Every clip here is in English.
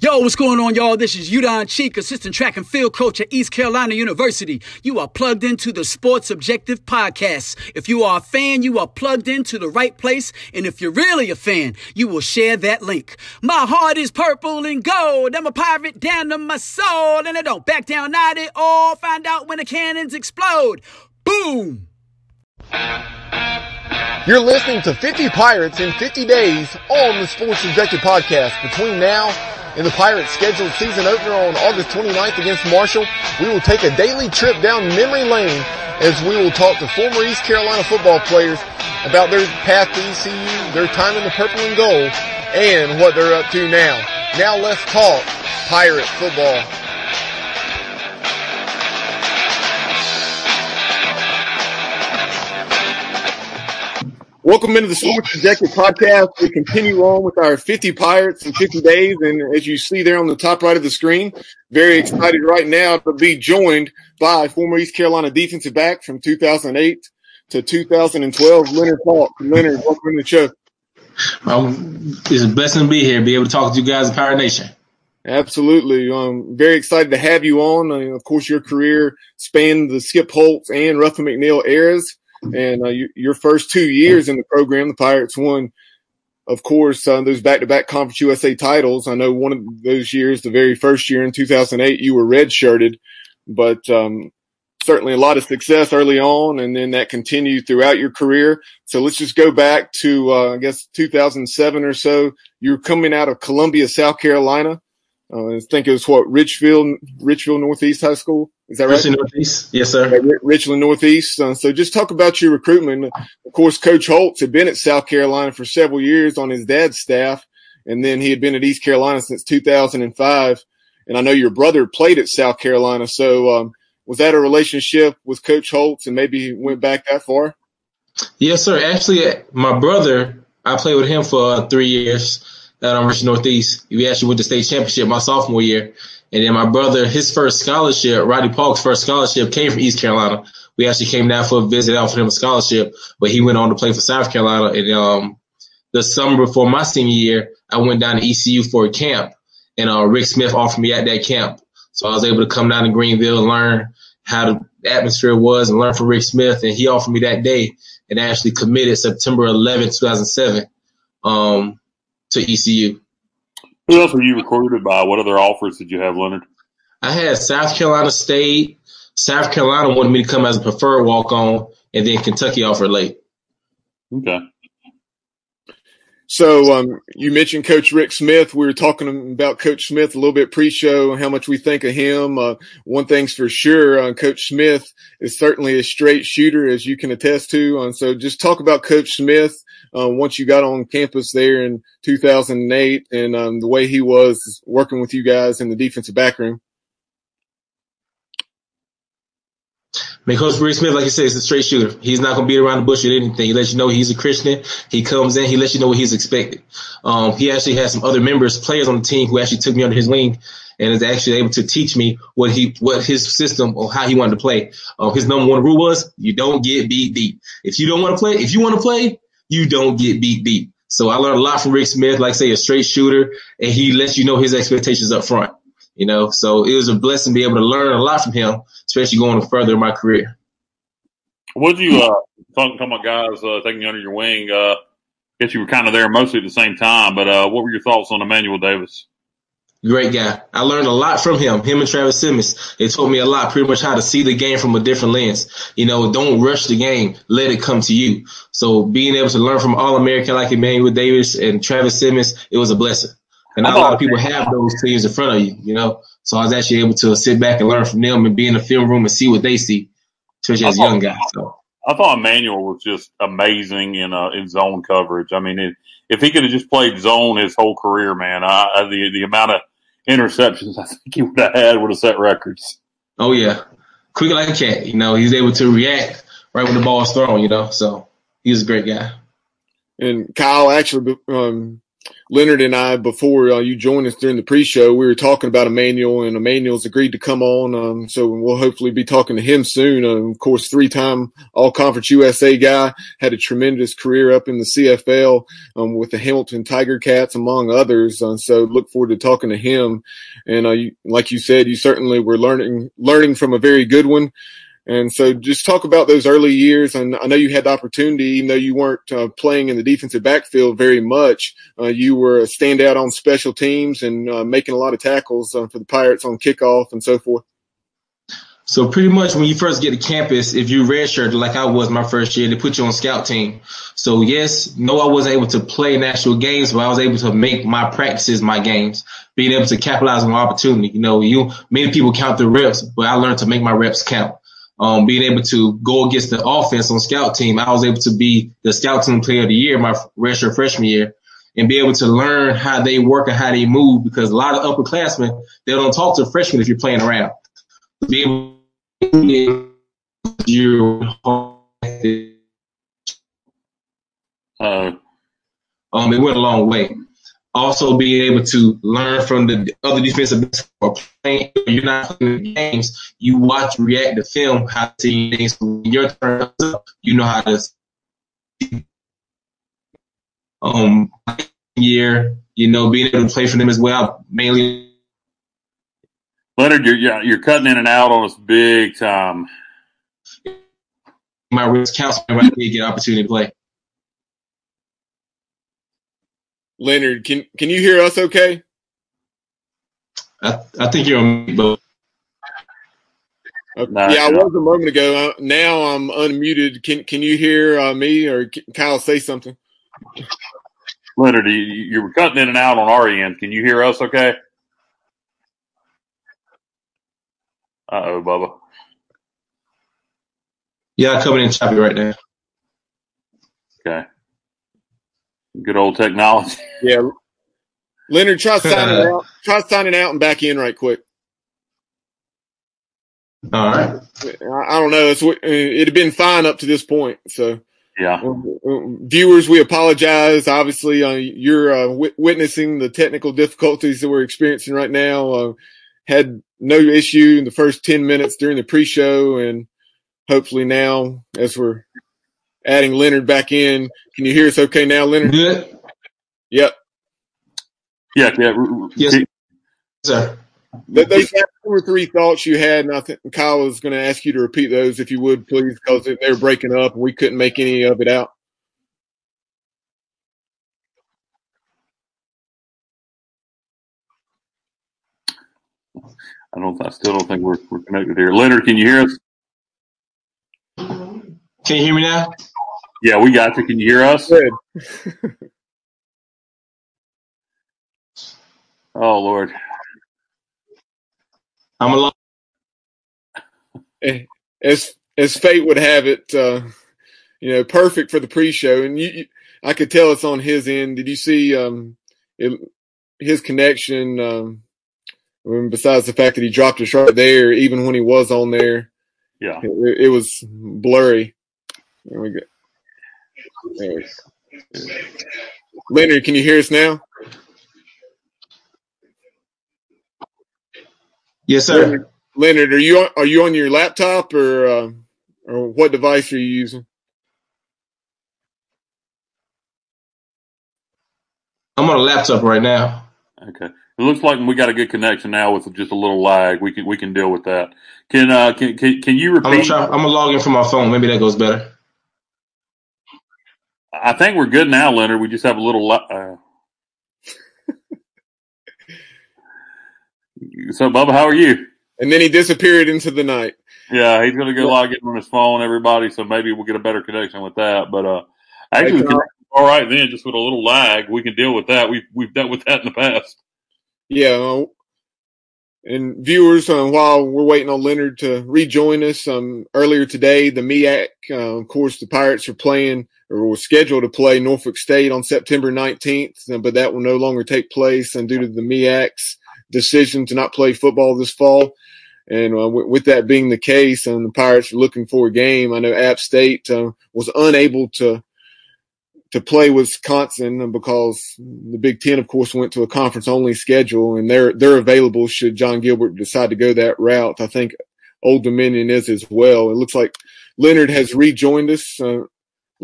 Yo, what's going on, y'all? This is Udon Cheek, assistant track and field coach at East Carolina University. You are plugged into the Sports Objective Podcast. If you are a fan, you are plugged into the right place. And if you're really a fan, you will share that link. My heart is purple and gold. I'm a pirate down to my soul. And I don't back down at all. Find out when the cannons explode. Boom! You're listening to 50 Pirates in 50 Days on the Sports Objective Podcast. Between now in the Pirates scheduled season opener on August 29th against Marshall, we will take a daily trip down memory lane as we will talk to former East Carolina football players about their path to ECU, their time in the purple and gold, and what they're up to now. Now let's talk Pirate football. Welcome into the Sports Objective Podcast. We continue on with our 50 Pirates in 50 days. And as you see there on the top right of the screen, very excited right now to be joined by former East Carolina defensive back from 2008 to 2012, Leonard Paulk. Leonard, welcome to the show. Um, it's a blessing to be here, be able to talk to you guys at Pirate Nation. Absolutely. I'm very excited to have you on. Uh, of course, your career spanned the Skip Holtz and Ruffin McNeill eras. And uh, you, your first two years in the program, the Pirates won, of course, uh, those back-to-back Conference USA titles. I know one of those years, the very first year in 2008, you were redshirted, but um, certainly a lot of success early on, and then that continued throughout your career. So let's just go back to, uh, I guess, 2007 or so. You were coming out of Columbia, South Carolina. Uh, I think it was what Richfield, Richfield Northeast High School. Is that right? Richland Northeast, yes, sir. Richland Northeast. Uh, so just talk about your recruitment. Of course, Coach Holtz had been at South Carolina for several years on his dad's staff, and then he had been at East Carolina since 2005. And I know your brother played at South Carolina. So um, was that a relationship with Coach Holtz, and maybe he went back that far? Yes, sir. Actually, my brother, I played with him for uh, three years at um, Richland Northeast. We actually went to state championship my sophomore year. And then my brother, his first scholarship, Rodney Paulk's first scholarship came from East Carolina. We actually came down for a visit, offered him a scholarship, but he went on to play for South Carolina. And um, the summer before my senior year, I went down to ECU for a camp, and uh, Rick Smith offered me at that camp. So I was able to come down to Greenville and learn how the atmosphere was and learn from Rick Smith. And he offered me that day and actually committed September 11, 2007. Um, to ECU. Who else were you recruited by? What other offers did you have, Leonard? I had South Carolina State. South Carolina wanted me to come as a preferred walk on, and then Kentucky offered late. Okay. So um, you mentioned Coach Rick Smith. We were talking about Coach Smith a little bit pre-show, how much we think of him. Uh, one thing's for sure, uh, Coach Smith is certainly a straight shooter, as you can attest to. And so just talk about Coach Smith uh, once you got on campus there in 2008 and um, the way he was working with you guys in the defensive back room. Because Rick Smith, like you said, is a straight shooter. He's not going to beat around the bush with anything. He lets you know he's a Christian. He comes in, he lets you know what he's expected. Um, he actually has some other members, players on the team who actually took me under his wing and is actually able to teach me what he, what his system or how he wanted to play. Um, his number one rule was you don't get beat deep. If you don't want to play, if you want to play, you don't get beat deep. So I learned a lot from Rick Smith, like say, a straight shooter, and he lets you know his expectations up front. You know, so it was a blessing to be able to learn a lot from him, especially going further in my career. What did you uh, talking, talking about guys uh, taking you under your wing? Uh, I guess you were kind of there mostly at the same time, but uh, what were your thoughts on Emmanuel Davis? Great guy. I learned a lot from him. Him and Travis Simmons. They taught me a lot, pretty much how to see the game from a different lens. You know, don't rush the game. Let it come to you. So being able to learn from All American like Emmanuel Davis and Travis Simmons, it was a blessing. And not a lot of people have those teams in front of you, you know. So I was actually able to sit back and learn from them and be in the film room and see what they see, especially as a young guy. So I thought Emmanuel was just amazing in uh, in zone coverage. I mean, it, if he could have just played zone his whole career, man, I, I, the the amount of interceptions I think he would have had would have set records. Oh yeah, quick like a cat. You know, he's able to react right when the ball is thrown. You know, so he's a great guy. And Kyle, actually, um, Leonard and I, before uh, you joined us during the pre-show, we were talking about Emmanuel, and Emmanuel's agreed to come on. Um, so we'll hopefully be talking to him soon. Uh, of course, three-time All-Conference USA guy, had a tremendous career up in the CFL um, with the Hamilton Tiger Cats, among others. Uh, so look forward to talking to him. And uh, you, like you said, you certainly were learning learning from a very good one. And so just talk about those early years. And I know you had the opportunity, even though you weren't uh, playing in the defensive backfield very much, uh, you were a standout on special teams and uh, making a lot of tackles uh, for the Pirates on kickoff and so forth. So pretty much when you first get to campus, if you redshirted like I was my first year, they put you on scout team. So yes, no, I wasn't able to play national games, but I was able to make my practices my games, being able to capitalize on my opportunity. You know, you many people count the reps, but I learned to make my reps count um, being able to go against the offense on scout team. I was able to be the scout team player of the year my redshirt freshman year and be able to learn how they work and how they move because a lot of upperclassmen, they don't talk to freshmen if you're playing around. Be able to uh, um, it went a long way also being able to learn from the other defensive or playing. You're not playing games. You watch, react to film, how to see things. When your turn comes up, you know how to. Um, year, you know, being able to play for them as well, mainly. Leonard, you're you're cutting in and out on us big time. My risk counts right to get opportunity to play. Leonard, can can you hear us okay? I, I think you're on mute, but Okay. yeah, I was a moment ago. Uh, now I'm unmuted. Can can you hear uh, me or Kyle say something? Leonard, you, you were cutting in and out on our end. Can you hear us? Okay. Uh oh, Bubba. Yeah, coming in choppy right now. Okay. Good old technology. Yeah. Leonard, try signing out. Try signing out and back in right quick. All right. I don't know. It's it had been fine up to this point. So yeah, viewers, we apologize. Obviously, uh, you're uh, w- witnessing the technical difficulties that we're experiencing right now. Uh, had no issue in the first ten minutes during the pre-show, and hopefully now, as we're adding Leonard back in. Can you hear us okay now, Leonard? Good. Yep. Yeah, yeah. Yes, sir. Those two or three thoughts you had, and I think Kyle was going to ask you to repeat those if you would, please, because they were breaking up and we couldn't make any of it out. I don't. I still don't think we're we're connected here. Leonard, can you hear us? Can you hear me now? Yeah, we got you. Can you hear us? Good. oh Lord. I'm alone. As as fate would have it, uh, you know, perfect for the pre-show, and you, you, I could tell it's on his end. Did you see um, it, his connection? Um, I mean, besides the fact that he dropped it right there, even when he was on there, yeah, it, it was blurry. There we go. Leonard, can you hear us now? Yes, sir. Leonard, Leonard are you are you on your laptop or uh, or what device are you using? I'm on a laptop right now. Okay. It looks like we got a good connection now with just a little lag. We can we can deal with that. Can uh can can, can you repeat? I'm gonna, try, I'm gonna log in from my phone. Maybe that goes better. I think we're good now, Leonard. We just have a little. Uh... so, Bubba, how are you? And then he disappeared into the night. Yeah, he's going to go log in on his phone, everybody. So maybe we'll get a better connection with that. But uh, actually, hey, all right then, just with a little lag, we can deal with that. We've we've dealt with that in the past. Yeah, uh, and viewers, uh, while we're waiting on Leonard to rejoin us, um, earlier today, the MEAC, uh, of course, the Pirates are playing or were scheduled to play Norfolk State on September 19th, uh, but that will no longer take place and due to the MEAC's decision to not play football this fall. And uh, w- with that being the case, and the Pirates are looking for a game, I know App State uh, was unable to to play Wisconsin because the Big Ten, of course, went to a conference only schedule and they're, they're available should Jon Gilbert decide to go that route. I think Old Dominion is as well. It looks like Leonard has rejoined us. Uh,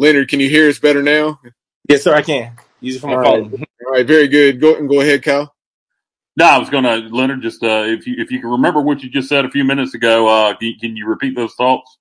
Leonard, can you hear us better now? Yes, sir, I can. Use it from my All phone. right. All right, very good. Go and go ahead, Kyle. No, I was going to, Leonard, just uh, if you if you can remember what you just said a few minutes ago, uh, can, can you repeat those thoughts?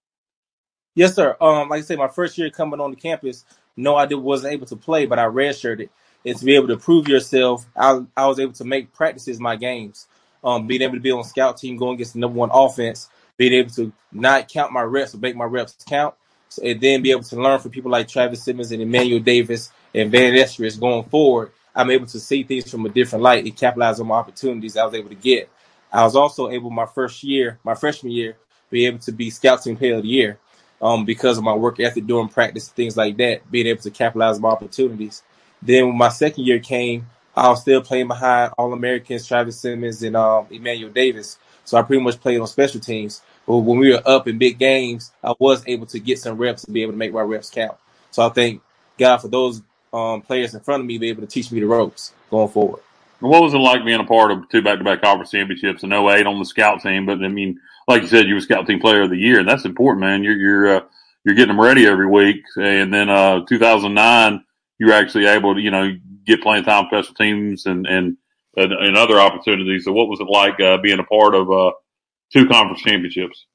Yes, sir. Um, like I say, my first year coming on the campus, no, I did, wasn't able to play, but I redshirted. And to be able to prove yourself, I, I was able to make practices my games. Um, being able to be on scout team, going against the number one offense, being able to not count my reps, but make my reps count, so, and then be able to learn from people like Travis Simmons and Emmanuel Davis and Van Eskridge going forward. I'm able to see things from a different light and capitalize on my opportunities I was able to get. I was also able my first year, my freshman year, be able to be scout team player of the year um, because of my work ethic during practice, things like that, being able to capitalize on my opportunities. Then when my second year came, I was still playing behind All Americans, Travis Simmons, and um, Emmanuel Davis. So I pretty much played on special teams. When we were up in big games, I was able to get some reps and be able to make my reps count. So I thank God for those um, players in front of me be able to teach me the ropes going forward. What was it like being a part of two back-to-back conference championships in 08 on the scout team? But I mean, like you said, you were scout team player of the year, and that's important, man. You're you're uh, you're getting them ready every week, and then uh, 2009, you were actually able to you know get playing time special teams and and and, and other opportunities. So, what was it like uh, being a part of uh, two conference championships?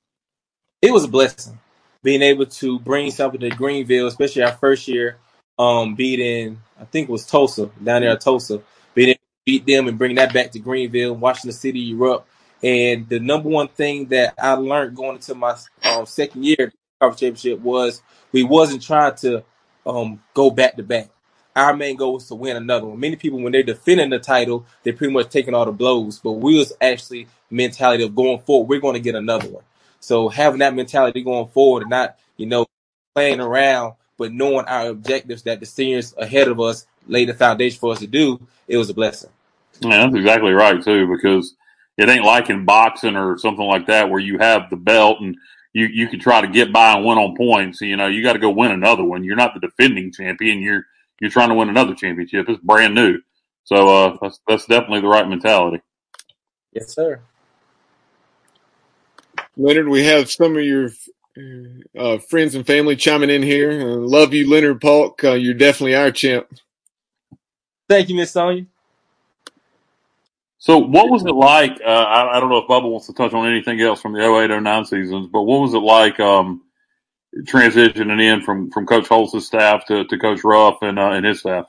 It was a blessing being able to bring something to Greenville, especially our first year, um, beating I think it was Tulsa down there at Tulsa, being able to beat them and bring that back to Greenville, watching the city erupt. And the number one thing that I learned going into my um, second year conference championship was we wasn't trying to um, go back to back. Our main goal was to win another one. Many people, when they're defending the title, they're pretty much taking all the blows. But we was actually mentality of going forward. We're going to get another one. So having that mentality going forward and not, you know, playing around, but knowing our objectives that the seniors ahead of us laid the foundation for us to do, it was a blessing. Yeah, that's exactly right too, because it ain't like in boxing or something like that where you have the belt and you you can try to get by and win on points. You know, you got to go win another one. You're not the defending champion. You're you're trying to win another championship. It's brand new. So uh, that's that's definitely the right mentality. Yes, sir. Leonard, we have some of your uh, friends and family chiming in here. Uh, love you, Leonard Paulk. Uh, you're definitely our champ. Thank you, Miss Sonia. So, what was it like? Uh, I, I, don't know if Bubba wants to touch on anything else from the 08 09 seasons, but what was it like um, transitioning in from, from Coach Holtz's staff to, to Coach Ruff and, uh, and his staff?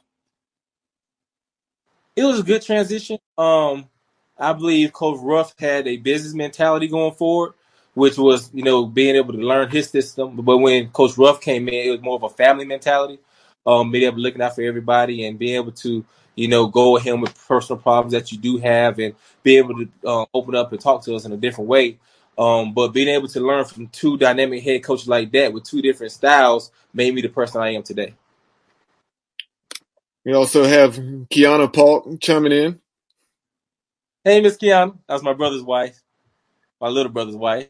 It was a good transition. Um, I believe Coach Ruff had a business mentality going forward, which was, you know, being able to learn his system. But when Coach Ruff came in, it was more of a family mentality, um, being able to looking out for everybody and being able to you know, go with him with personal problems that you do have and be able to uh, open up and talk to us in a different way. Um, but being able to learn from two dynamic head coaches like that with two different styles made me the person I am today. We also have Kiana Paulk chiming in. Hey, Miss Kiana. That's my brother's wife, my little brother's wife.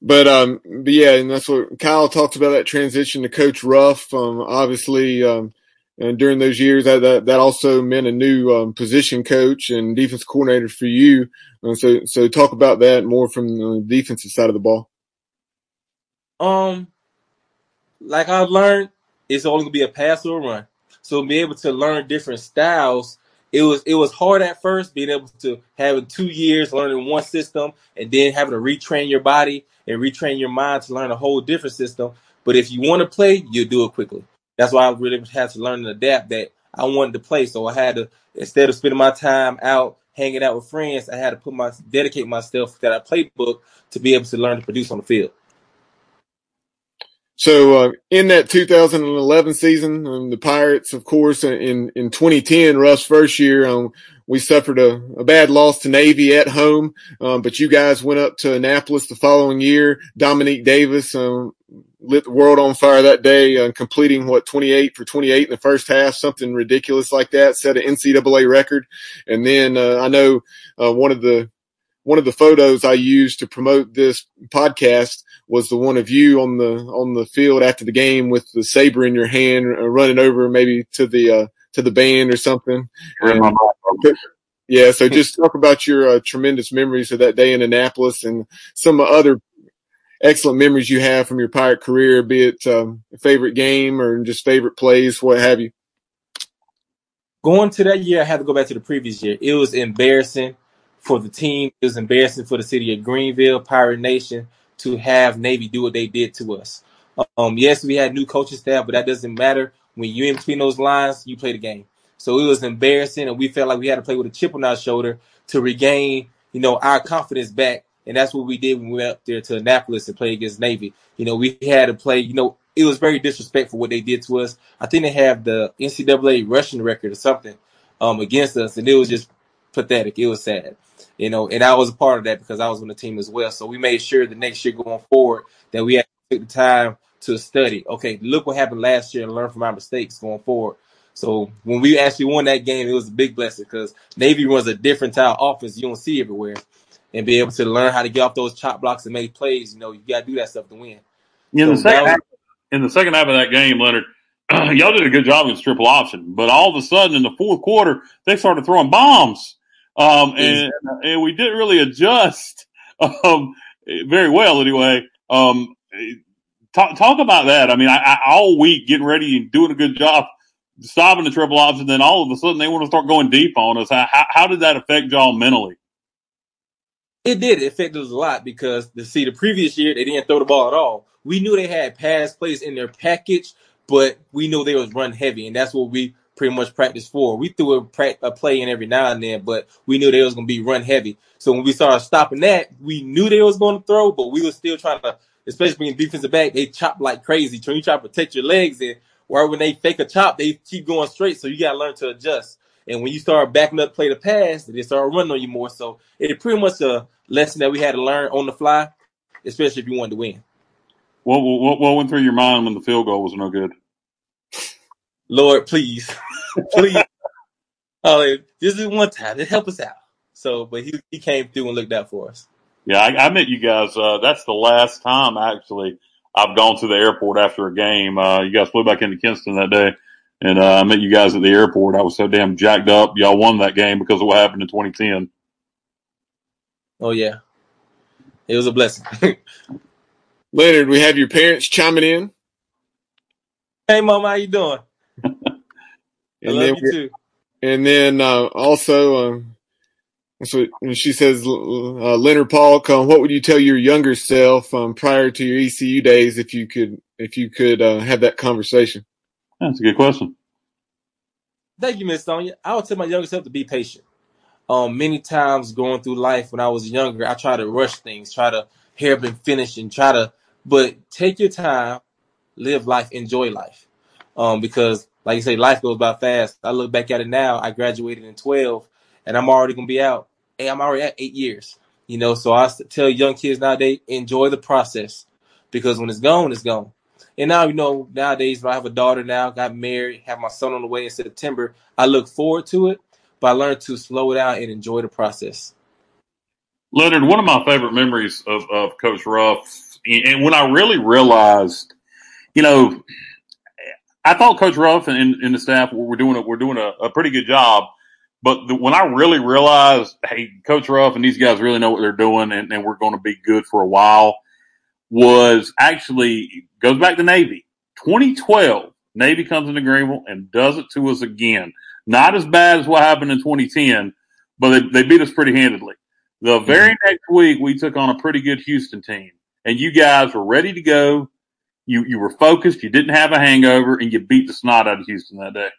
But um, but yeah, and that's what Kyle talked about that transition to Coach Ruff. Um, obviously, um, and during those years, that that, that also meant a new um, position coach and defense coordinator for you. And so, so talk about that more from the defensive side of the ball. Um, like I've learned, it's only gonna be a pass or a run. So be able to learn different styles. It was it was hard at first being able to having two years learning one system and then having to retrain your body and retrain your mind to learn a whole different system. But if you want to play, you'll do it quickly that's why I really had to learn and adapt that I wanted to play. So I had to instead of spending my time out hanging out with friends, I had to put my dedicate myself to that playbook to be able to learn to produce on the field. So uh, in that 2011 season, um, the Pirates, of course, in in 2010, Ruff's first year, um, we suffered a, a, bad loss to Navy at home. Um, but you guys went up to Annapolis the following year. Dominique Davis um, lit the world on fire that day, uh, completing what 28 for 28 in the first half, something ridiculous like that, set an NCAA record. And then uh, I know uh, one of the one of the photos I used to promote this podcast was the one of you on the on the field after the game with the saber in your hand, uh, running over maybe to the uh, to the band or something. And, yeah, so just talk about your uh, tremendous memories of that day in Annapolis and some other excellent memories you have from your pirate career, be it um, favorite game or just favorite plays, what have you. Going to that year, I had to go back to the previous year. It was embarrassing for the team. It was embarrassing for the city of Greenville, Pirate Nation, to have Navy do what they did to us. Um, yes, we had new coaching staff, but that doesn't matter. When you're in between those lines, you play the game. So it was embarrassing, and we felt like we had to play with a chip on our shoulder to regain, you know, our confidence back. And that's what we did when we went up there to Annapolis to play against Navy. You know, we had to play, you know, it was very disrespectful what they did to us. I think they have the NCAA rushing record or something um, against us, and it was just pathetic. It was sad you know, and I was a part of that because I was on the team as well. So we made sure the next year going forward that we had to take the time to study. Okay, look what happened last year and learn from our mistakes going forward. So when we actually won that game, it was a big blessing because Navy runs a different type of offense you don't see everywhere, and be able to learn how to get off those chop blocks and make plays. You know, you got to do that stuff to win. In so the second half, in the second half of that game, Leonard, y'all did a good job against triple option, but all of a sudden in the fourth quarter, they started throwing bombs. Um, and, and we didn't really adjust, um, very well anyway. Um, talk, talk about that. I mean, I, I, all week getting ready and doing a good job stopping the triple option. Then all of a sudden they want to start going deep on us. How, how did that affect y'all mentally? It did. It affected us a lot because to see the previous year they didn't throw the ball at all. We knew they had pass plays in their package, but we knew they was run heavy, and that's what we pretty much practiced for. We threw a, pra- a play in every now and then, but we knew they was going to be run heavy. So when we started stopping that, we knew they was going to throw, but we were still trying to, especially being defensive back, they chop like crazy. So you try to protect your legs, and or when they fake a chop, they keep going straight. So you got to learn to adjust. And when you start backing up, play the pass, they start running on you more. So it's pretty much a lesson that we had to learn on the fly, especially if you wanted to win. What, what, what went through your mind when the field goal was no good? Lord, please, please. oh, this is one time. Just help us out. So, but he he came through and looked out for us. Yeah, I, I met you guys. Uh, that's the last time actually I've gone to the airport after a game. Uh, you guys flew back into Kinston that day, and uh, I met you guys at the airport. I was so damn jacked up. Y'all won that game because of what happened in 2010. Oh yeah, it was a blessing. Leonard, we have your parents chiming in. Hey, mom, how you doing? and then too. And then uh, also, uh, so she says, uh, Leonard Paulk, um, what would you tell your younger self um, prior to your ECU days if you could if you could uh, have that conversation? That's a good question. Thank you, Miss Sonia. I would tell my younger self to be patient. Um, many times going through life when I was younger, I try to rush things, try to up and finish, and try to. But take your time, live life, enjoy life, um, because like you say, life goes by fast. I look back at it now. I graduated in 12 and I'm already to be out. Hey, I'm already at eight years, you know, so I tell young kids nowadays, enjoy the process because when it's gone, it's gone. And now, you know, nowadays, I have a daughter now, got married, have my son on the way in September. I look forward to it, but I learned to slow it down and enjoy the process. Leonard, one of my favorite memories of, of Coach Ruff, and when I really realized, you know, I thought Coach Ruff and, and the staff were doing a, were doing a, a pretty good job. But the, when I really realized, hey, Coach Ruff and these guys really know what they're doing, and, and we're going to be good for a while, was actually goes back to Navy. 2012, Navy comes into Greenville and does it to us again. Not as bad as what happened in 2010, but they, they beat us pretty handedly. The very mm-hmm. next week, we took on a pretty good Houston team, and you guys were ready to go you you were focused, you didn't have a hangover, and you beat the snot out of Houston that day.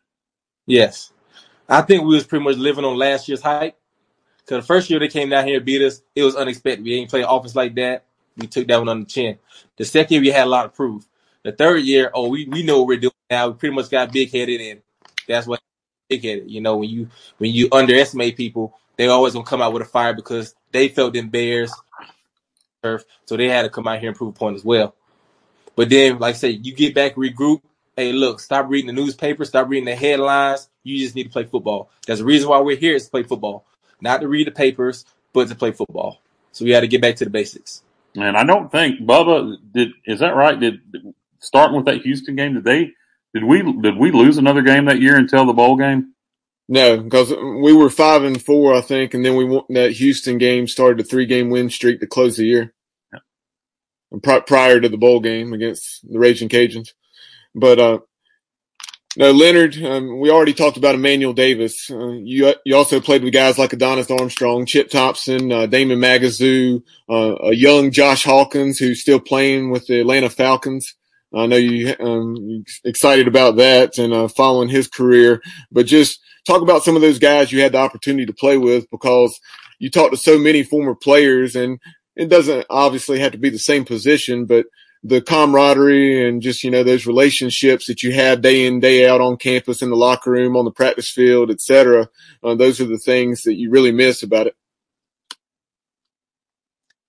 Yes, I think we was pretty much living on last year's hype. Because the first year they came down here and beat us, it was unexpected. We ain't play offense like that. We took that one on the chin. The second year we had a lot of proof. The third year, oh, we, we know what we're doing now. We pretty much got big headed, and that's what big headed. You know, when you when you underestimate people, they always gonna come out with a fire because they felt them bears, so they had to come out here and prove a point as well. But then, like I said, you get back, regroup. Hey, look, stop reading the newspaper, stop reading the headlines. You just need to play football. That's the reason why we're here is to play football, not to read the papers, but to play football. So we had to get back to the basics. And I don't think Bubba did. Is that right? Did starting with that Houston game? Did they? Did we? Did we lose another game that year until the bowl game? No, because we were five and four, I think, and then we won, that Houston game started a three game win streak to close the year. Yeah. prior to the bowl game against the Raging Cajuns, but uh, no, Leonard. Um, we already talked about Emmanuel Davis. Uh, you you also played with guys like Adonis Armstrong, Chip Thompson, uh, Damon Magazu, uh, a young Josh Hawkins who's still playing with the Atlanta Falcons. I know you um excited about that and uh, following his career, but just talk about some of those guys you had the opportunity to play with because you talked to so many former players and it doesn't obviously have to be the same position, but the camaraderie and just, you know, those relationships that you have day in, day out on campus, in the locker room, on the practice field, et cetera. Uh, those are the things that you really miss about it.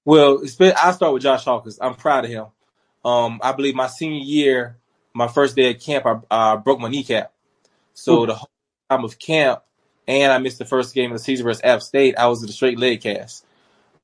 Well, I'll start with Josh Hawkins. I'm proud of him. Um, I believe my senior year, my first day at camp, I uh, broke my kneecap. So Ooh. the whole time of camp, and I missed the first game of the season versus App State, I was in a straight leg cast.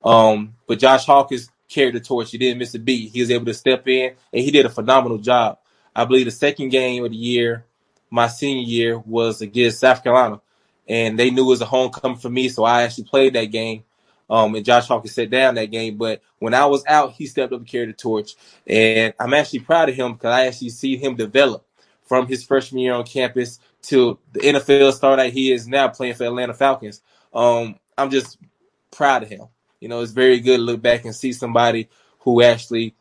Um, but Josh Hawkins carried the torch. He didn't miss a beat. He was able to step in, and he did a phenomenal job. I believe the second game of the year, my senior year, was against South Carolina, and they knew it was a homecoming for me, so I actually played that game. Um, and Josh Hawkins sat down that game. But when I was out, he stepped up and carried the torch. And I'm actually proud of him because I actually see him develop from his freshman year on campus to the NFL star that he is now playing for Atlanta Falcons. Um, I'm just proud of him. You know, it's very good to look back and see somebody who actually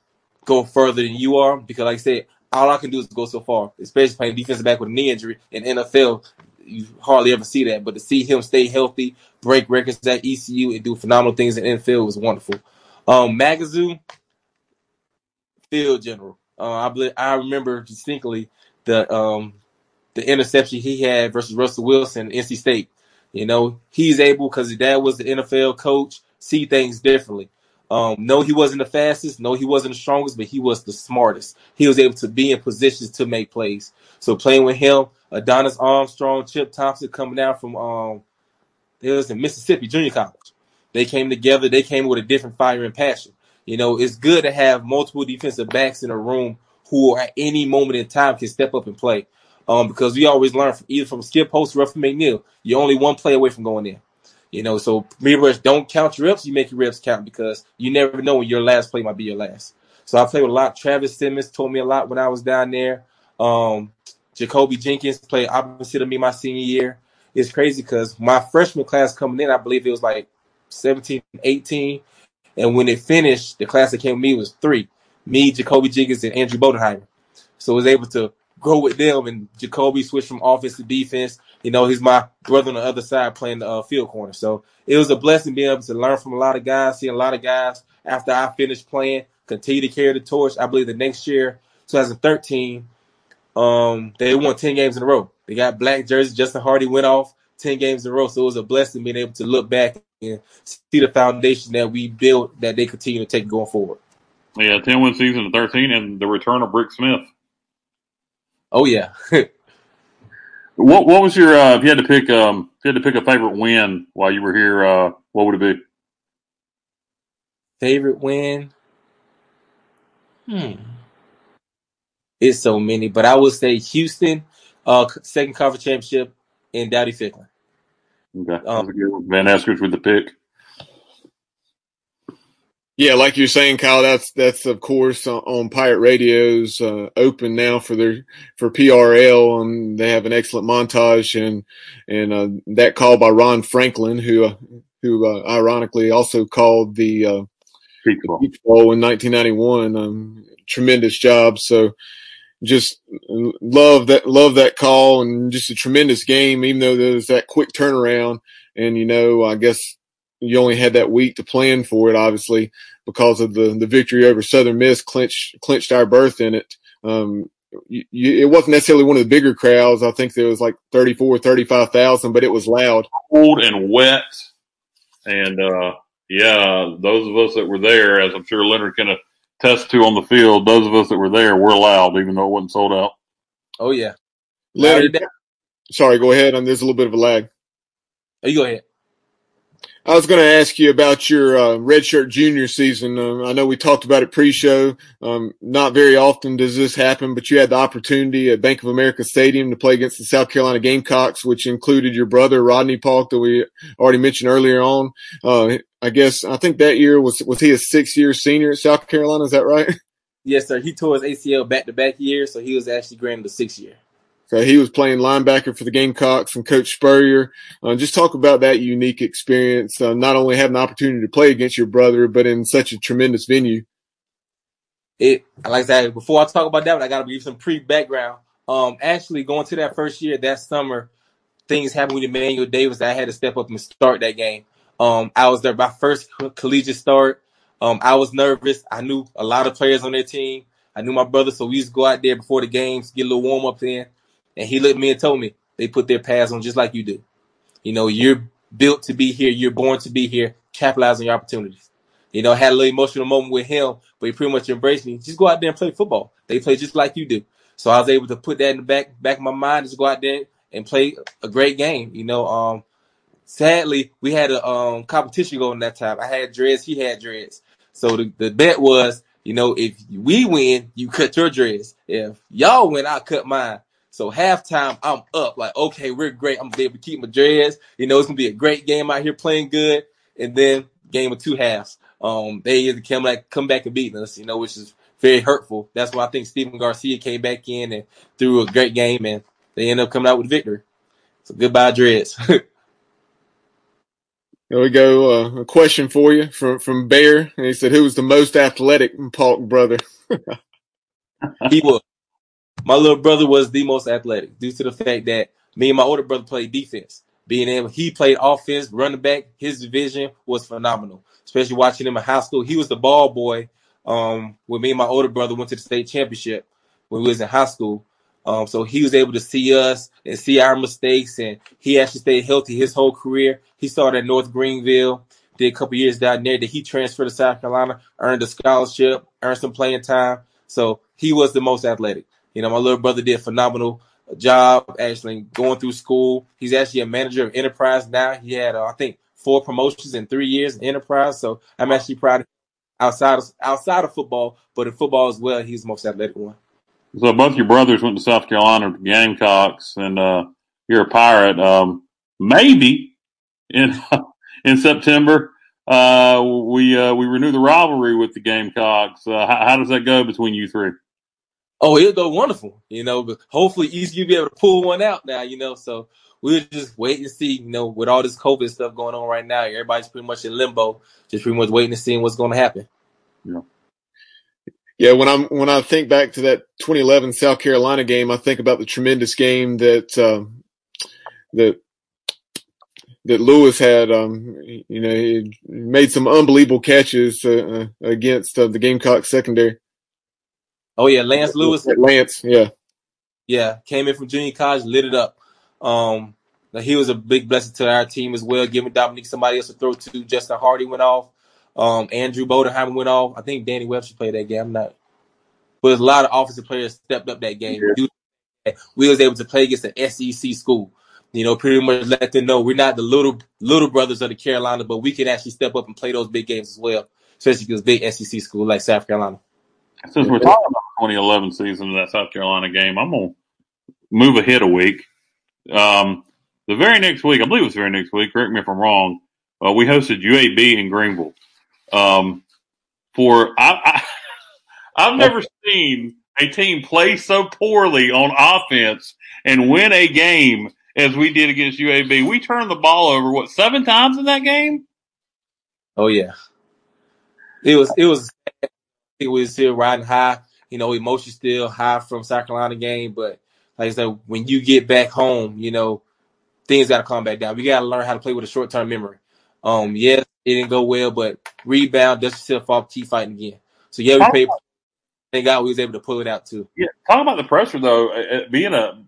go further than you are. Because, like I said, all I can do is go so far, especially playing defensive back with a knee injury in NFL you hardly ever see that. But to see him stay healthy, break records at ECU, and do phenomenal things in NFL was wonderful. Um, Magazu, field general. Uh, I believe, I remember distinctly the um, the interception he had versus Russell Wilson, NC State. You know, he's able because his dad was the NFL coach, see things differently. Um, no, he wasn't the fastest. No, he wasn't the strongest, but he was the smartest. He was able to be in positions to make plays. So playing with him, Adonis Armstrong, Chip Thompson coming down from um, it was in Mississippi Junior College. They came together. They came with a different fire and passion. You know, it's good to have multiple defensive backs in a room who at any moment in time can step up and play. Um, because we always learn from either from Skip Holtz or Ruffin McNeill, you're only one play away from going in. You know, so Rush, don't count your reps, you make your reps count because you never know when your last play might be your last. So I played with a lot. Travis Simmons told me a lot when I was down there. Um, Jacoby Jenkins played opposite of me my senior year. It's crazy because my freshman class coming in, I believe it was like 17, 18. And when it finished, the class that came with me was three. Me, Jacoby Jenkins, and Andrew Bodenheimer. So I was able to go with them and Jacoby switched from offense to defense. You know, he's my brother on the other side playing the uh, field corner. So it was a blessing being able to learn from a lot of guys, see a lot of guys after I finished playing, continue to carry the torch. I believe the next year, 2013, um, they won 10 games in a row. They got black jerseys. Justin Hardy went off 10 games in a row. So it was a blessing being able to look back and see the foundation that we built that they continue to take going forward. Yeah, 10 win season of 13 and the return of Rick Smith. Oh, yeah. what what was your uh, if you had to pick um if you had to pick a favorite win while you were here, uh, what would it be? Favorite win? Hmm. It's so many, but I would say Houston, uh, second conference championship, and Dowdy Ficklen. Okay, um, Van Eskridge with the pick. Yeah, like you're saying, Kyle, that's that's of course on Pirate Radio's uh, open now for their for PRL, and they have an excellent montage and and uh, that call by Ron Franklin, who uh, who uh, ironically also called the uh, Peach Bowl in 1991. Um, tremendous job. So just love that love that call and just a tremendous game. Even though there was that quick turnaround, and you know, I guess you only had that week to plan for it, obviously, because of the the victory over Southern Miss clinched clinched our berth in it. Um, you, you, it wasn't necessarily one of the bigger crowds. I think there was like 34, 35,000, but it was loud. Cold and wet. And, uh, yeah, those of us that were there, as I'm sure Leonard can attest to on the field, those of us that were there were loud, even though it wasn't sold out. Oh, yeah. Leonard, sorry, go ahead. And there's a little bit of a lag. Oh, you go ahead. I was going to ask you about your uh, redshirt junior season. Um, I know we talked about it pre-show. Um, not very often does this happen, but you had the opportunity at Bank of America Stadium to play against the South Carolina Gamecocks, which included your brother Rodney Paulk that we already mentioned earlier on. Uh, I guess I think that year was was he a six-year senior at South Carolina? Is that right? Yes, sir. He tore his ACL back-to-back years, so he was actually granted a six-year. So he was playing linebacker for the Gamecocks and Coach Spurrier. Uh, just talk about that unique experience, uh, not only having the opportunity to play against your brother, but in such a tremendous venue. It, like I said, before I talk about that, I got to give some pre background. Um, actually, going to that first year, that summer, things happened with Emmanuel Davis. I had to step up and start that game. Um, I was there my first collegiate start. Um, I was nervous. I knew a lot of players on their team. I knew my brother, so we used to go out there before the games, get a little warm up in. And he looked at me and told me they put their pads on just like you do. You know, you're built to be here. You're born to be here. Capitalize on your opportunities. You know, had a little emotional moment with him, but he pretty much embraced me. Just go out there and play football. They play just like you do. So I was able to put that in the back back of my mind. Just go out there and play a great game. You know, um, sadly we had a um competition going that time. I had dreads, he had dreads. So the, the bet was, you know, if we win, you cut your dreads. If y'all win, I cut mine. So halftime, I'm up like, okay, we're great. I'm gonna be able to keep my dreads. You know, it's gonna be a great game out here playing good. And then game of two halves. Um, they either come back, come back and beat us, you know, which is very hurtful. That's why I think Stephen Garcia came back in and threw a great game, and they end up coming out with victory. So goodbye, dreads. There we go. Uh, a question for you from from Bear. And he said, "Who was the most athletic Paulk brother?" he was my little brother was the most athletic due to the fact that me and my older brother played defense. Being able, he played offense, running back. His division was phenomenal, especially watching him in high school. He was the ball boy. Um, when me and my older brother went to the state championship when we was in high school. Um, so he was able to see us and see our mistakes, and he actually stayed healthy his whole career. He started at North Greenville, did a couple years down there. That he transferred to South Carolina, earned a scholarship, earned some playing time. So he was the most athletic. You know, my little brother did a phenomenal job actually going through school. He's actually a manager of enterprise now. He had, uh, I think, four promotions in three years in enterprise. So I'm actually proud of outside of outside of football, but in football as well, he's the most athletic one. So both your brothers went to South Carolina to Gamecocks, and uh, you're a pirate. Um, maybe in in September, uh, we uh, we renew the rivalry with the Gamecocks. Uh, how, how, does that go between you three? Oh, it'll go wonderful, you know. But hopefully, ECU be able to pull one out now, you know. So we'll just wait and see, you know, with all this COVID stuff going on right now, everybody's pretty much in limbo, just pretty much waiting to see what's going to happen. Yeah. Yeah, when I'm when I think back to that 2011 South Carolina game, I think about the tremendous game that uh, that that Lewis had. Um, you know, he made some unbelievable catches uh, uh against uh, the Gamecock secondary. Oh yeah, Lance Lewis. Lance, yeah, yeah, came in from junior college, lit it up. Um, he was a big blessing to our team as well, giving Dominique somebody else to throw to. Justin Hardy went off. Um, Andrew Bodenheimer went off. I think Danny Webster played that game. I'm not, but a lot of offensive players stepped up that game. Yeah. We was able to play against an SEC school. You know, pretty much let them know we're not the little little brothers of the Carolina, but we can actually step up and play those big games as well, especially because big SEC school like South Carolina. Since we're talking about 2011 season of that South Carolina game, I'm gonna move ahead a week. Um, the very next week, I believe it was the very next week. Correct me if I'm wrong. Uh, we hosted UAB in Greenville. Um, for I, I have never seen a team play so poorly on offense and win a game as we did against UAB. We turned the ball over what seven times in that game. Oh yeah, it was it was it was still riding high. You know, emotion still high from South Carolina game, but like I said, when you get back home, you know, things got to calm back down. We got to learn how to play with a short term memory. Um, yes, it didn't go well, but rebound, dust yourself off, keep fighting again. So yeah, we paid. Thank God we was able to pull it out too. Yeah, talk about the pressure though, being a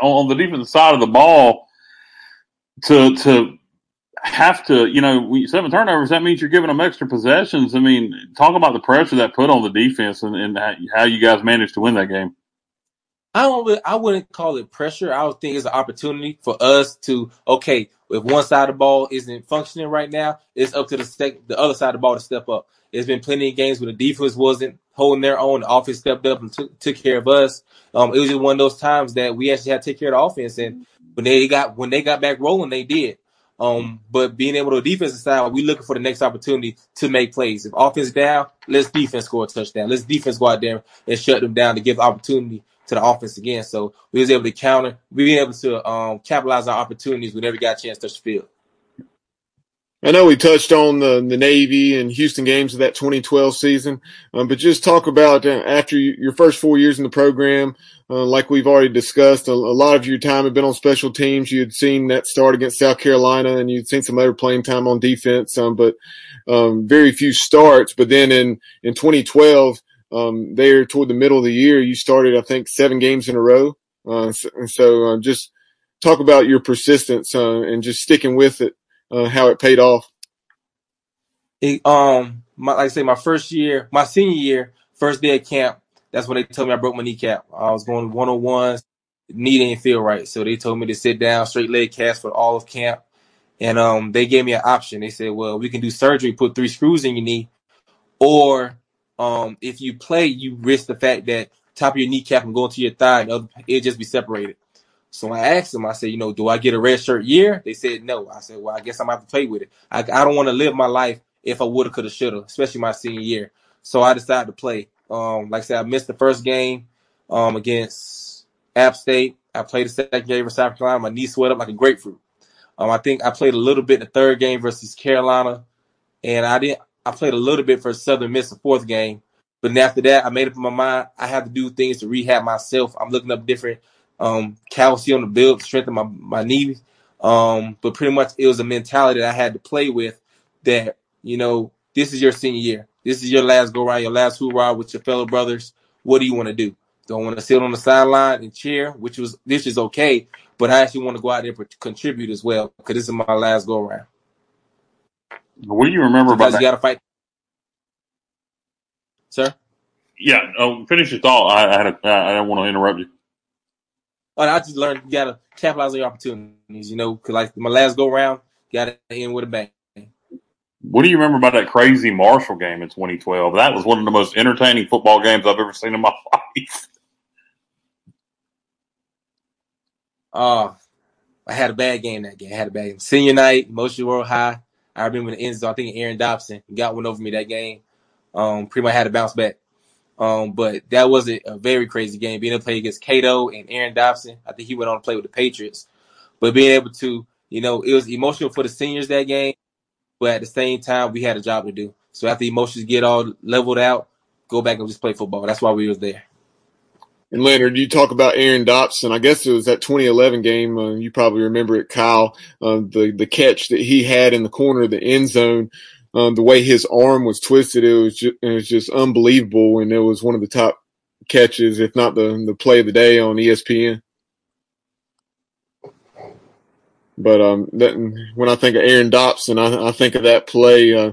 on the defensive side of the ball to to have to, you know, seven turnovers. That means you're giving them extra possessions. I mean, talk about the pressure that put on the defense and, and how you guys managed to win that game. I don't. I wouldn't call it pressure. I would think it's an opportunity for us to. Okay, if one side of the ball isn't functioning right now, it's up to the sec- the other side of the ball to step up. There's been plenty of games where the defense wasn't holding their own. The offense stepped up and took, took care of us. Um, it was just one of those times that we actually had to take care of the offense. And when they got when they got back rolling, they did. Um, but being able to defensive side, we looking for the next opportunity to make plays. If offense down, let's defense score a touchdown. Let's defense go out there and shut them down to give opportunity to the offense again. So we was able to counter, we were able to um, capitalize on opportunities whenever we got a chance to touch the field. I know we touched on the, the Navy and Houston games of that 2012 season, um, but just talk about uh, after you, your first four years in the program, uh, like we've already discussed, a, a, lot of your time had been on special teams. You had seen that start against South Carolina and you'd seen some other playing time on defense, um, but um, very few starts. But then in, in 2012, um, there toward the middle of the year, you started, I think, seven games in a row. Uh, so, so uh, just talk about your persistence uh, and just sticking with it uh, how it paid off? It, um, my, like I say, my first year, my senior year, first day at camp, that's when they told me I broke my kneecap. I was going one on ones, knee didn't feel right, so they told me to sit down, straight leg cast for all of camp, and um, they gave me an option. They said, "Well, we can do surgery, put three screws in your knee, or um, if you play, you risk the fact that top of your kneecap can go into your thigh, and it'll just be separated." So I asked them, I said, you know, do I get a red shirt year? They said no. I said, well, I guess I'm gonna have to play with it. I, I don't want to live my life if I woulda, coulda, shoulda, especially my senior year. So I decided to play. Um, like I said, I missed the first game um, against App State. I played the second game versus South Carolina. My knee swelled up like a grapefruit. Um, I think I played a little bit in the third game versus Carolina, and I didn't. I played a little bit for Southern Miss the fourth game, but after that, I made up my mind. I have to do things to rehab myself. I'm looking up different um, calcium to build, strengthen my, my knees. Um, but pretty much it was a mentality that I had to play with that, you know, this is your senior year. This is your last go around, your last hoorah with your fellow brothers. What do you want to do? Don't want to sit on the sideline and cheer, which was this is okay, but I actually want to go out there and contribute as well because this is my last go around. What do you remember because about you got to fight, sir? Yeah, oh, finish your thought. I, I had a, I don't want to interrupt you. But I just learned you gotta capitalize on your opportunities. You know, cause like my last go round, got to end with a bang. What do you remember about that crazy Marshall game in 2012? That was one of the most entertaining football games I've ever seen in my life. Oh, I had a bad game that game. I had a bad game. Senior night, emotional world high. I remember the end zone. I think Aaron Dobson got one over me that game. Um, pretty much had to bounce back. Um, but that was a, a, very crazy game. Being able to play against Cato and Aaron Dobson. I think he went on to play with the Patriots. But being able to, you know, it was emotional for the seniors that game. But at the same time, we had a job to do. So after emotions get all leveled out, go back and just play football. That's why we was there. And Leonard, you talk about Aaron Dobson. I guess it was that 2011 game. Uh, you probably remember it, Kyle. Uh, the the catch that he had in the corner of the end zone um, the way his arm was twisted, it was just, it was just unbelievable, and it was one of the top catches, if not the the play of the day on ESPN. But um, that, when I think of Aaron Dobson, I, I think of that play. Uh,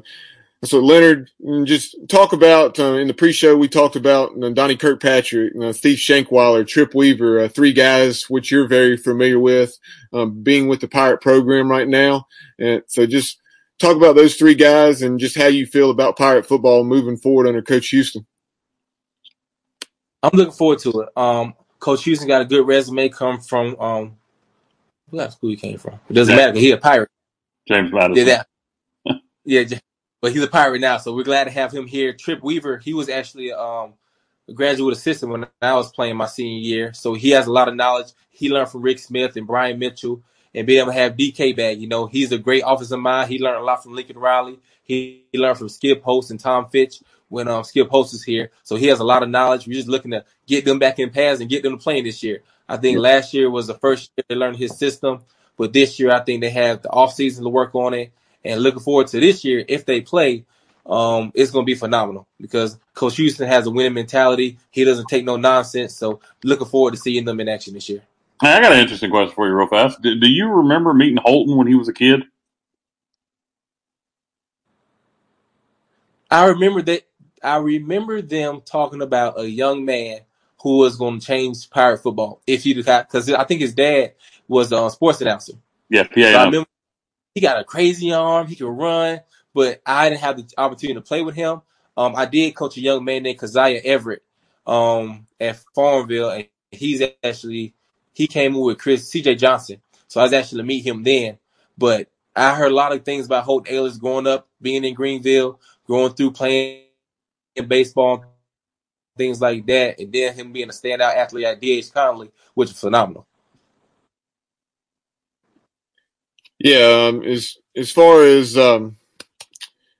so Leonard, just talk about uh, in the pre-show we talked about uh, Donnie Kirkpatrick, uh, Steve Shankweiler, Trip Weaver, uh, three guys which you're very familiar with, um, being with the Pirate program right now. And so just talk about those three guys and just how you feel about Pirate football moving forward under Coach Houston. I'm looking forward to it. Um, Coach Houston got a good resume. Come from um, what school he came from? It doesn't yeah. matter. He's a pirate. James Madison. Yeah, yeah, but he's a pirate now, so we're glad to have him here. Trip Weaver, he was actually um, a graduate assistant when I was playing my senior year, so he has a lot of knowledge. He learned from Rick Smith and Brian Mitchell and be able to have DK back. You know, he's a great offensive mind. He learned a lot from Lincoln Riley. He, he learned from Skip Holtz and Tom Fitch when um, Skip Holtz is here. So he has a lot of knowledge. We're just looking to get them back in pads and get them to playing this year. I think last year was the first year they learned his system, but this year I think they have the off season to work on it. And looking forward to this year if they play. Um, it's going to be phenomenal because Coach Houston has a winning mentality. He doesn't take no nonsense. So looking forward to seeing them in action this year. I got an interesting question for you, real fast. Do, do you remember meeting Holton when he was a kid? I remember that. I remember them talking about a young man who was going to change pirate football if he because I think his dad was a sports announcer. Yeah, yeah. So I remember he got a crazy arm. He could run, but I didn't have the opportunity to play with him. Um, I did coach a young man named Keziah Everett um, at Farmville, and he's actually he came with Chris C.J. Johnson, so I was actually to meet him then. But I heard a lot of things about Holton Ahlers growing up, being in Greenville, going through playing baseball, things like that, and then him being a standout athlete at D.H. Conley, which is phenomenal. Yeah, um, as as far as um,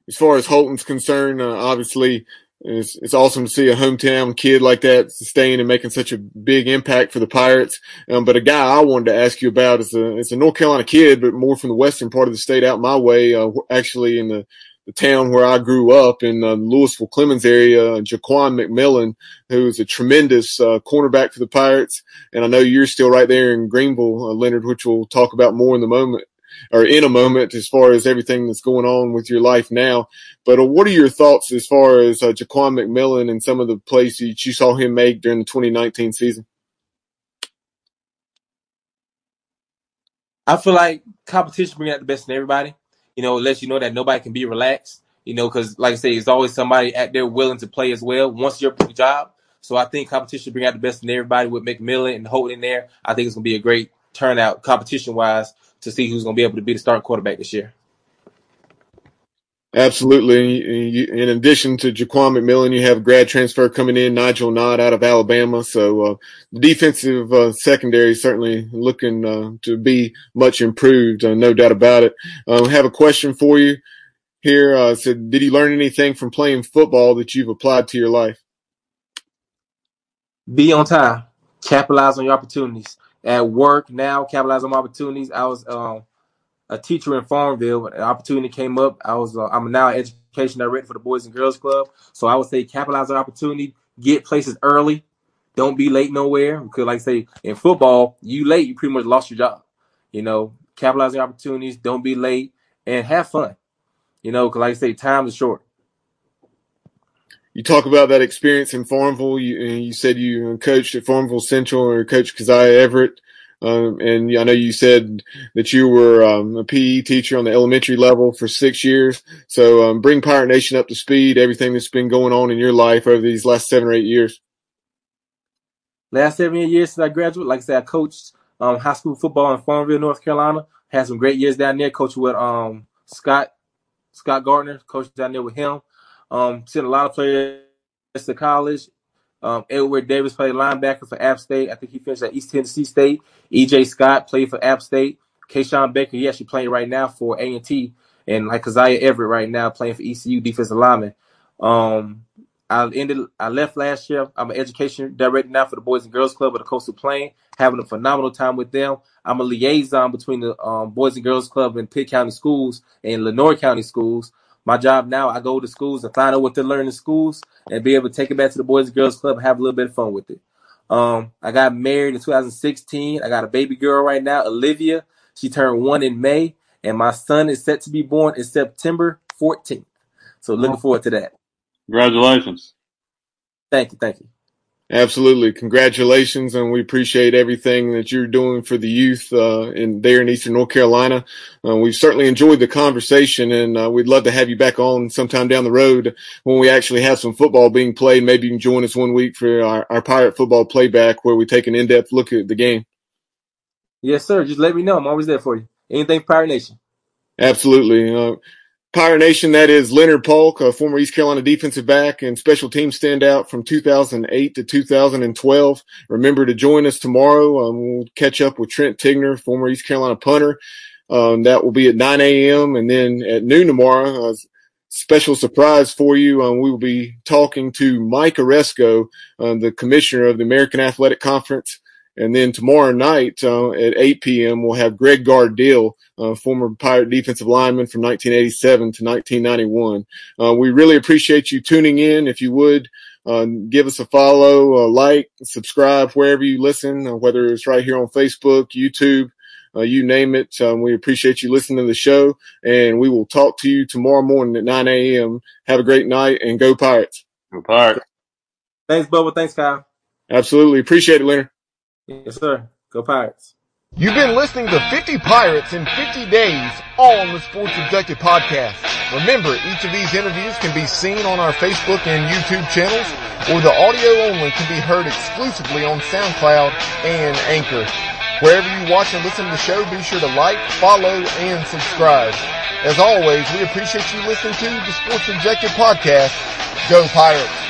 as far as Holton's concerned, uh, obviously it's, it's awesome to see a hometown kid like that staying and making such a big impact for the Pirates. Um, but a guy I wanted to ask you about is a, it's a North Carolina kid, but more from the western part of the state out my way, uh, actually in the, the town where I grew up in uh, Lewisville Clemmons area, uh, Jaquan McMillan, who is a tremendous uh, cornerback for the Pirates. And I know you're still right there in Greenville, uh, Leonard, which we'll talk about more in the moment or in a moment as far as everything that's going on with your life now. But uh, what are your thoughts as far as uh, Jaquan McMillan and some of the plays that you saw him make during the 2019 season? I feel like competition brings out the best in everybody. You know, it lets you know that nobody can be relaxed. You know, because like I say, there's always somebody out there willing to play as well once you're your job. So I think competition bring out the best in everybody with McMillan and Holton there. I think it's gonna be a great turnout competition wise to see who's going to be able to be the starting quarterback this year. Absolutely. In addition to Jaquan McMillan, you have grad transfer coming in, Nigel Knott out of Alabama. So uh, the defensive uh, secondary certainly looking uh, to be much improved, uh, no doubt about it. Uh, I have a question for you here. Uh, so did you learn anything from playing football that you've applied to your life? Be on time. Capitalize on your opportunities at work now, capitalize on opportunities. I was um, a teacher in Farmville. An opportunity came up. I was uh, I'm now an education director for the Boys and Girls Club. So I would say capitalize on opportunity, get places early, don't be late nowhere. Because like I say in football, you late, you pretty much lost your job. You know, capitalize on opportunities, don't be late, and have fun. You know, because like I say, time is short you talk about that experience in Farmville. You, you said you coached at Farmville Central or Coach Keziah Everett. Um, and I know you said that you were um, a PE teacher on the elementary level for six years. So um, bring Pirate Nation up to speed, everything that's been going on in your life over these last seven or eight years. Last seven years since I graduated, like I said, I coached um, high school football in Farmville, North Carolina. Had some great years down there. Coached with um, Scott Scott Gardner, coached down there with him. Um, sent a lot of players to college. Um, Edward Davis played linebacker for App State. I think he finished at East Tennessee State. EJ Scott played for App State. Kayshawn Baker, he actually playing right now for A&T. And like Keziah Everett right now playing for ECU defensive lineman. Um, I ended. I left last year. I'm an education director now for the Boys and Girls Club of the Coastal Plain, having a phenomenal time with them. I'm a liaison between the um, Boys and Girls Club and Pitt County Schools and Lenoir County Schools. My job now, I go to schools and find out what they're learning in schools and be able to take it back to the Boys and Girls Club and have a little bit of fun with it. Um, I got married in 2016. I got a baby girl right now, Olivia. She turned one in May, and my son is set to be born in September 14th. So looking forward to that. Congratulations. Thank you. Thank you. Absolutely. Congratulations. And we appreciate everything that you're doing for the youth, uh, in there in Eastern North Carolina. Uh, we've certainly enjoyed the conversation and, uh, we'd love to have you back on sometime down the road when we actually have some football being played. Maybe you can join us one week for our, our pirate football playback where we take an in-depth look at the game. Yes, sir. Just let me know. I'm always there for you. Anything Pirate Nation. Absolutely. Uh, Pirate Nation, that is Leonard Paulk, a former East Carolina defensive back and special team standout from 2008 to 2012. Remember to join us tomorrow. Um, we'll catch up with Trent Tigner, former East Carolina punter. Um, that will be at 9 a.m. and then at noon tomorrow, uh, special surprise for you. Um, we will be talking to Mike Aresco, uh, the commissioner of the American Athletic Conference. And then tomorrow night uh, at 8 p.m., we'll have Greg Gardill, uh, former Pirate defensive lineman from 1987 to 1991. Uh, we really appreciate you tuning in. If you would, uh, give us a follow, a like, subscribe wherever you listen, uh, whether it's right here on Facebook, YouTube, uh, you name it. Um, we appreciate you listening to the show, and we will talk to you tomorrow morning at 9 a.m. Have a great night, and go Pirates. Go Pirates. Thanks, Bubba. Thanks, Kyle. Absolutely. Appreciate it, Leonard. Yes, sir. Go Pirates. You've been listening to 50 Pirates in 50 Days on the Sports Objective Podcast. Remember, each of these interviews can be seen on our Facebook and YouTube channels, or the audio only can be heard exclusively on SoundCloud and Anchor. Wherever you watch and listen to the show, be sure to like, follow, and subscribe. As always, we appreciate you listening to the Sports Objective Podcast. Go Pirates!